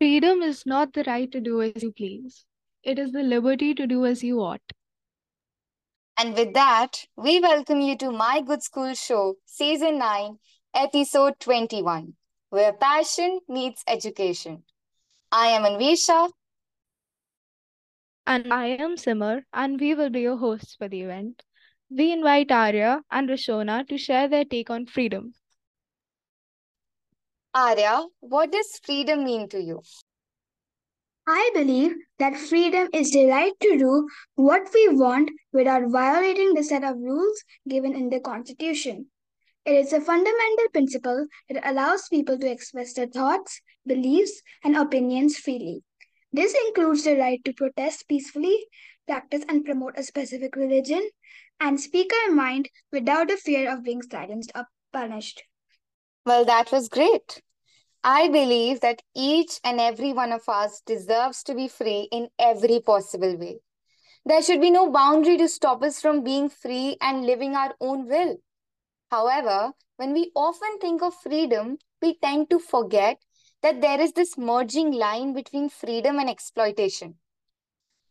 Freedom is not the right to do as you please, it is the liberty to do as you ought. And with that, we welcome you to My Good School Show, Season 9, Episode 21, where passion meets education. I am Anvesha. And I am Simar, and we will be your hosts for the event. We invite Aria and Rishona to share their take on freedom. Aria, what does freedom mean to you? I believe that freedom is the right to do what we want without violating the set of rules given in the Constitution. It is a fundamental principle that allows people to express their thoughts, beliefs, and opinions freely. This includes the right to protest peacefully, practice and promote a specific religion, and speak our mind without the fear of being silenced or punished. Well, that was great. I believe that each and every one of us deserves to be free in every possible way. There should be no boundary to stop us from being free and living our own will. However, when we often think of freedom, we tend to forget that there is this merging line between freedom and exploitation.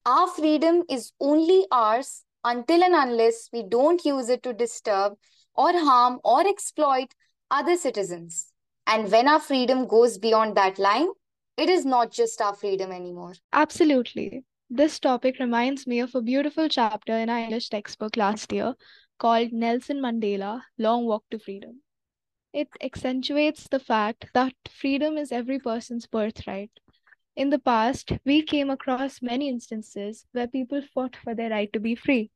Our freedom is only ours until and unless we don't use it to disturb or harm or exploit other citizens. And when our freedom goes beyond that line, it is not just our freedom anymore. Absolutely. This topic reminds me of a beautiful chapter in our English textbook last year called Nelson Mandela Long Walk to Freedom. It accentuates the fact that freedom is every person's birthright. In the past, we came across many instances where people fought for their right to be free.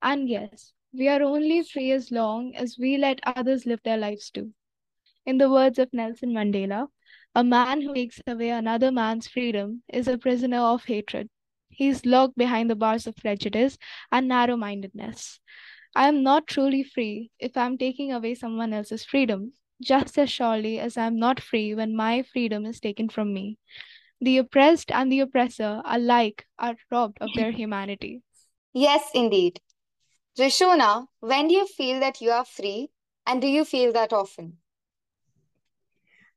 And yes, we are only free as long as we let others live their lives too. In the words of Nelson Mandela, a man who takes away another man's freedom is a prisoner of hatred. He is locked behind the bars of prejudice and narrow mindedness. I am not truly free if I am taking away someone else's freedom, just as surely as I am not free when my freedom is taken from me. The oppressed and the oppressor alike are robbed of their humanity. Yes, indeed. Rishona, when do you feel that you are free and do you feel that often?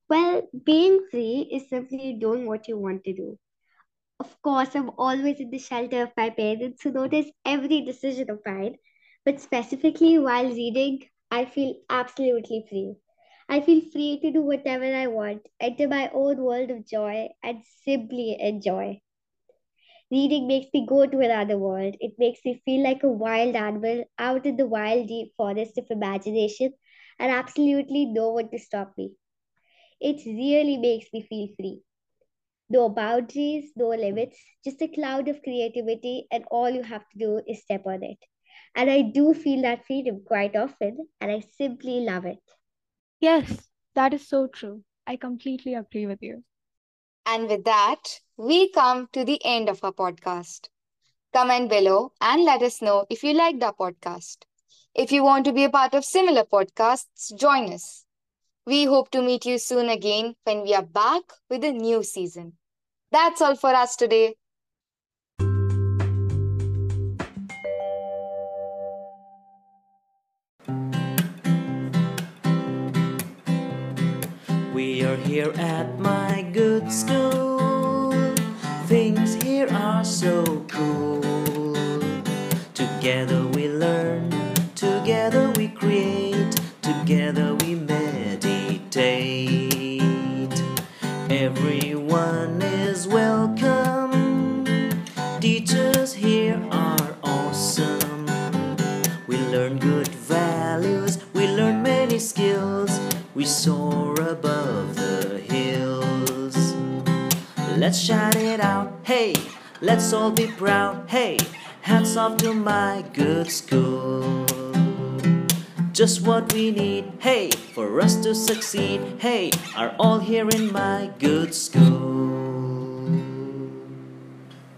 Well, being free is simply doing what you want to do. Of course, I'm always in the shelter of my parents who notice every decision of mine, but specifically while reading, I feel absolutely free. I feel free to do whatever I want, enter my own world of joy, and simply enjoy. Reading makes me go to another world. It makes me feel like a wild animal out in the wild, deep forest of imagination, and absolutely no one to stop me. It really makes me feel free. No boundaries, no limits, just a cloud of creativity, and all you have to do is step on it. And I do feel that freedom quite often, and I simply love it. Yes, that is so true. I completely agree with you. And with that, we come to the end of our podcast. Comment below and let us know if you liked our podcast. If you want to be a part of similar podcasts, join us. We hope to meet you soon again when we are back with a new season. That's all for us today. Are here at my good school. Things here are so cool. Together we learn, together we create, together we meditate. Everyone is welcome. Teachers here are awesome. We learn good values, we learn many skills. We Let's shout it out, hey, let's all be proud, hey, hats off to my good school. Just what we need, hey, for us to succeed, hey, are all here in my good school.